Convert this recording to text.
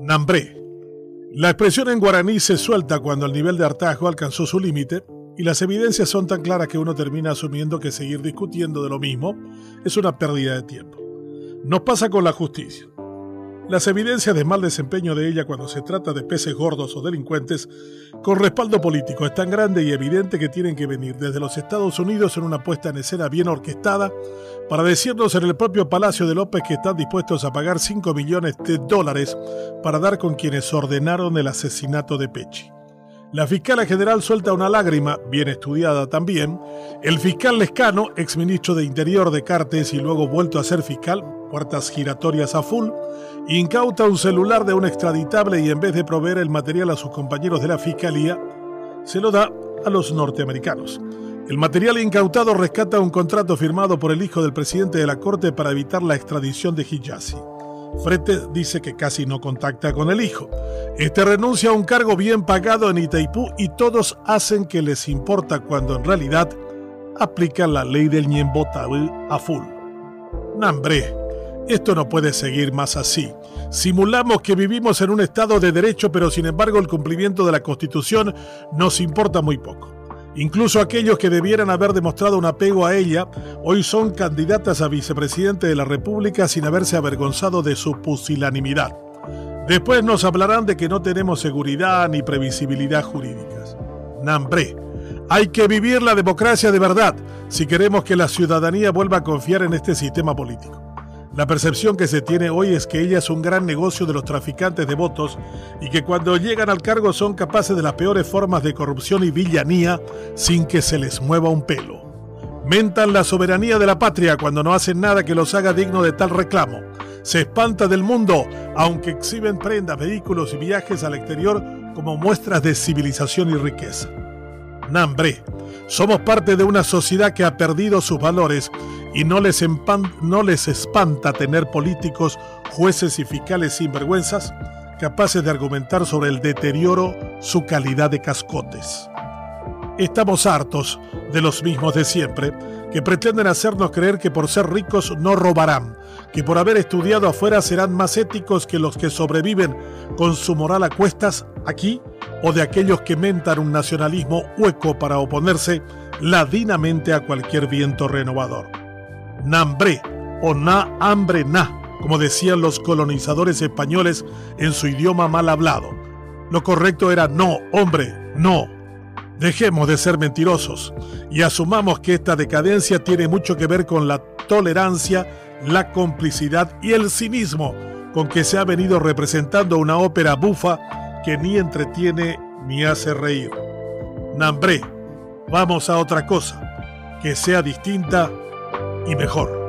Nambré. La expresión en guaraní se suelta cuando el nivel de hartazgo alcanzó su límite y las evidencias son tan claras que uno termina asumiendo que seguir discutiendo de lo mismo es una pérdida de tiempo. Nos pasa con la justicia. Las evidencias de mal desempeño de ella cuando se trata de peces gordos o delincuentes con respaldo político es tan grande y evidente que tienen que venir desde los Estados Unidos en una puesta en escena bien orquestada para decirnos en el propio Palacio de López que están dispuestos a pagar 5 millones de dólares para dar con quienes ordenaron el asesinato de Pechi. La fiscal general suelta una lágrima, bien estudiada también. El fiscal Lescano, exministro de Interior de Cartes y luego vuelto a ser fiscal, puertas giratorias a full, incauta un celular de un extraditable y en vez de proveer el material a sus compañeros de la fiscalía, se lo da a los norteamericanos. El material incautado rescata un contrato firmado por el hijo del presidente de la Corte para evitar la extradición de Hijazi. Frete dice que casi no contacta con el hijo. Este renuncia a un cargo bien pagado en Itaipú y todos hacen que les importa cuando en realidad aplican la ley del Ñembotaú a full. Nambre, esto no puede seguir más así. Simulamos que vivimos en un Estado de derecho, pero sin embargo el cumplimiento de la Constitución nos importa muy poco. Incluso aquellos que debieran haber demostrado un apego a ella, hoy son candidatas a vicepresidente de la República sin haberse avergonzado de su pusilanimidad. Después nos hablarán de que no tenemos seguridad ni previsibilidad jurídicas. Nambre. Hay que vivir la democracia de verdad si queremos que la ciudadanía vuelva a confiar en este sistema político. La percepción que se tiene hoy es que ella es un gran negocio de los traficantes de votos y que cuando llegan al cargo son capaces de las peores formas de corrupción y villanía sin que se les mueva un pelo. Mentan la soberanía de la patria cuando no hacen nada que los haga digno de tal reclamo. Se espanta del mundo, aunque exhiben prendas, vehículos y viajes al exterior como muestras de civilización y riqueza. Nambre, somos parte de una sociedad que ha perdido sus valores y no les, espanta tener políticos, jueces y fiscales sinvergüenzas capaces de argumentar sobre el deterioro su calidad de cascotes. Estamos hartos de los mismos de siempre, que pretenden hacernos creer que por ser ricos no robarán, que por haber estudiado afuera serán más éticos que los que sobreviven con su moral a cuestas aquí, o de aquellos que mentan un nacionalismo hueco para oponerse ladinamente a cualquier viento renovador. Nambre o na hambre na, como decían los colonizadores españoles en su idioma mal hablado. Lo correcto era no, hombre, no. Dejemos de ser mentirosos y asumamos que esta decadencia tiene mucho que ver con la tolerancia, la complicidad y el cinismo con que se ha venido representando una ópera bufa que ni entretiene ni hace reír. Nambre, vamos a otra cosa, que sea distinta y mejor.